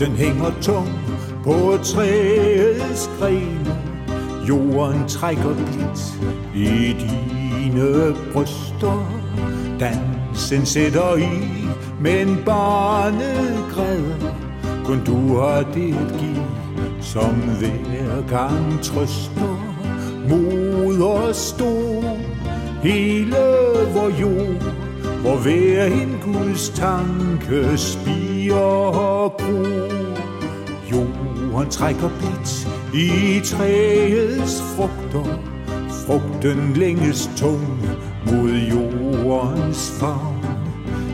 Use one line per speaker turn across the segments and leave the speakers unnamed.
Den hænger tung på træets grene Jorden trækker blidt i dine bryster. Dansen sætter i, men barnet græder. Kun du har det at give, som hver gang trøster. Moder stor, hele vor jord hvor hver en Guds tanke spiger og gror. Jorden trækker blidt i træets frugter. Frugten længes tung mod jordens favn.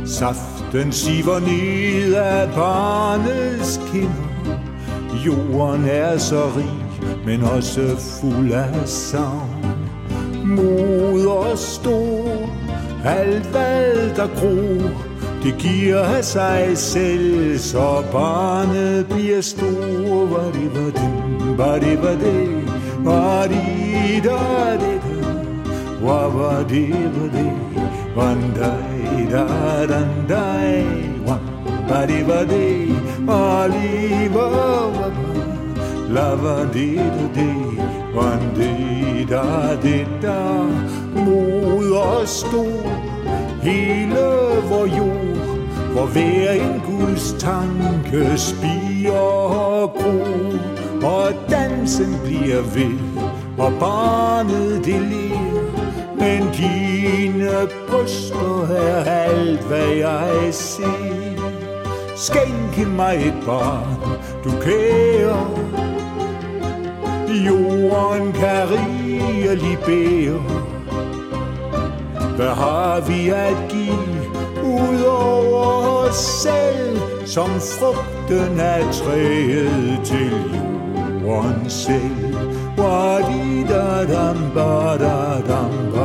Saften siver ned af barnets kinder. Jorden er så rig, men også fuld af savn. Moder stor, Alt hvad der gror, det giver af sig selv, så barnet bliver stor. Var det, var det, var det, var det, var det, da, det, da. Var, var det, var det, van dai, da, dan, dai, wan, var det, var det, var det, var, var, la, var det, da, det, van, da, det, da, mor. Stor hele vor jord hvor hver en Guds tanke spiger og gror og dansen bliver ved og barnet det ler men dine bryster er alt, hvad jeg ser. Skænke mig et barn, du kære. Jorden kan rigeligt bære. Hvad har vi at give ud over os selv, som frugten af træet til jorden selv? Wa-di-da-dam, ba-da-dam.